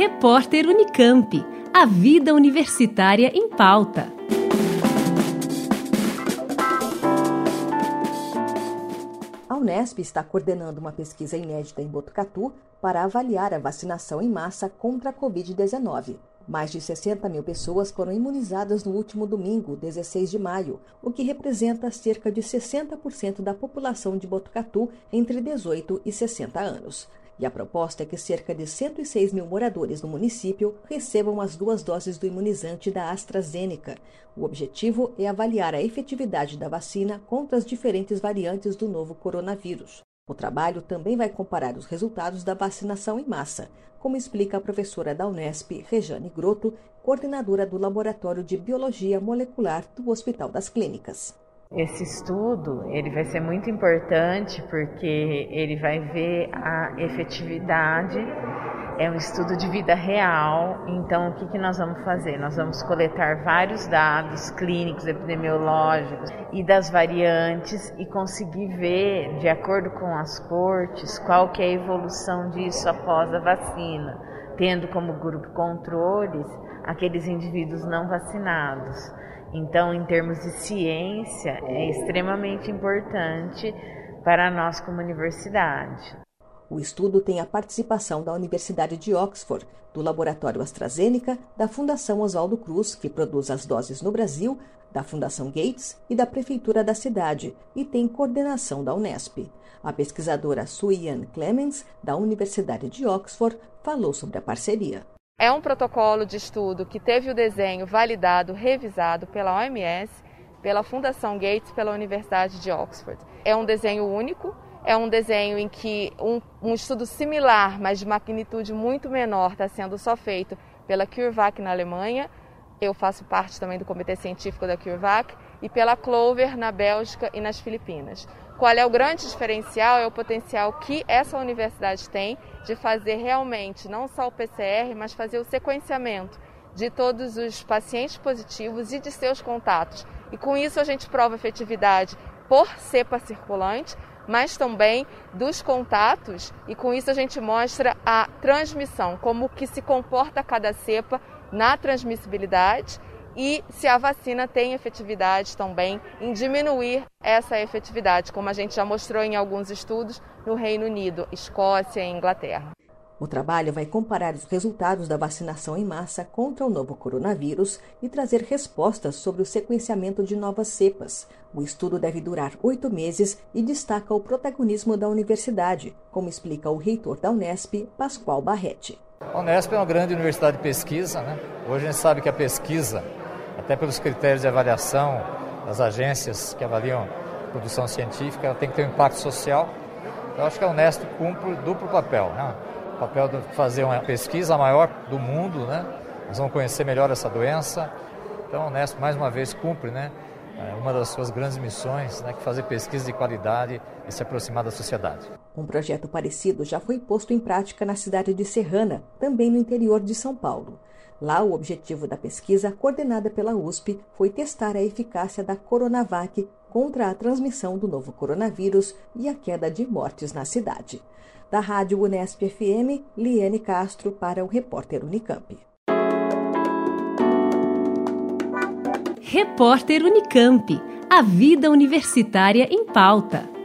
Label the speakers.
Speaker 1: Repórter Unicamp. A vida universitária em pauta.
Speaker 2: A Unesp está coordenando uma pesquisa inédita em Botucatu para avaliar a vacinação em massa contra a Covid-19. Mais de 60 mil pessoas foram imunizadas no último domingo, 16 de maio, o que representa cerca de 60% da população de Botucatu entre 18 e 60 anos. E a proposta é que cerca de 106 mil moradores no município recebam as duas doses do imunizante da AstraZeneca. O objetivo é avaliar a efetividade da vacina contra as diferentes variantes do novo coronavírus. O trabalho também vai comparar os resultados da vacinação em massa, como explica a professora da Unesp, Rejane Grotto, coordenadora do Laboratório de Biologia Molecular do Hospital das Clínicas.
Speaker 3: Esse estudo ele vai ser muito importante porque ele vai ver a efetividade. É um estudo de vida real. Então, o que, que nós vamos fazer? Nós vamos coletar vários dados clínicos, epidemiológicos e das variantes e conseguir ver, de acordo com as cortes, qual que é a evolução disso após a vacina, tendo como grupo controles aqueles indivíduos não vacinados. Então, em termos de ciência, é extremamente importante para nós como universidade.
Speaker 2: O estudo tem a participação da Universidade de Oxford, do Laboratório AstraZeneca, da Fundação Oswaldo Cruz, que produz as doses no Brasil, da Fundação Gates e da Prefeitura da cidade, e tem coordenação da Unesp. A pesquisadora Suian Clemens, da Universidade de Oxford, falou sobre a parceria.
Speaker 4: É um protocolo de estudo que teve o desenho validado, revisado pela OMS, pela Fundação Gates, pela Universidade de Oxford. É um desenho único, é um desenho em que um, um estudo similar, mas de magnitude muito menor, está sendo só feito pela CureVac na Alemanha. Eu faço parte também do comitê científico da CureVac e pela Clover na Bélgica e nas Filipinas. Qual é o grande diferencial? É o potencial que essa universidade tem de fazer realmente não só o PCR, mas fazer o sequenciamento de todos os pacientes positivos e de seus contatos. E com isso a gente prova efetividade por cepa circulante, mas também dos contatos, e com isso a gente mostra a transmissão, como que se comporta cada cepa na transmissibilidade e se a vacina tem efetividade também em diminuir essa efetividade, como a gente já mostrou em alguns estudos no Reino Unido, Escócia e Inglaterra.
Speaker 2: O trabalho vai comparar os resultados da vacinação em massa contra o novo coronavírus e trazer respostas sobre o sequenciamento de novas cepas. O estudo deve durar oito meses e destaca o protagonismo da universidade, como explica o reitor da Unesp, Pascoal Barretti.
Speaker 5: A Unesp é uma grande universidade de pesquisa. Né? Hoje a gente sabe que a pesquisa até pelos critérios de avaliação das agências que avaliam produção científica, ela tem que ter um impacto social. Eu acho que a Unesp cumpre duplo papel, né? O papel de fazer uma pesquisa maior do mundo, né? Nós vamos conhecer melhor essa doença. Então a Unesp mais uma vez cumpre, né? É uma das suas grandes missões, né, que é fazer pesquisa de qualidade e se aproximar da sociedade.
Speaker 2: Um projeto parecido já foi posto em prática na cidade de Serrana, também no interior de São Paulo. Lá, o objetivo da pesquisa, coordenada pela USP, foi testar a eficácia da Coronavac contra a transmissão do novo coronavírus e a queda de mortes na cidade. Da Rádio Unesp FM, Liane Castro para o repórter Unicamp.
Speaker 1: Repórter Unicamp. A vida universitária em pauta.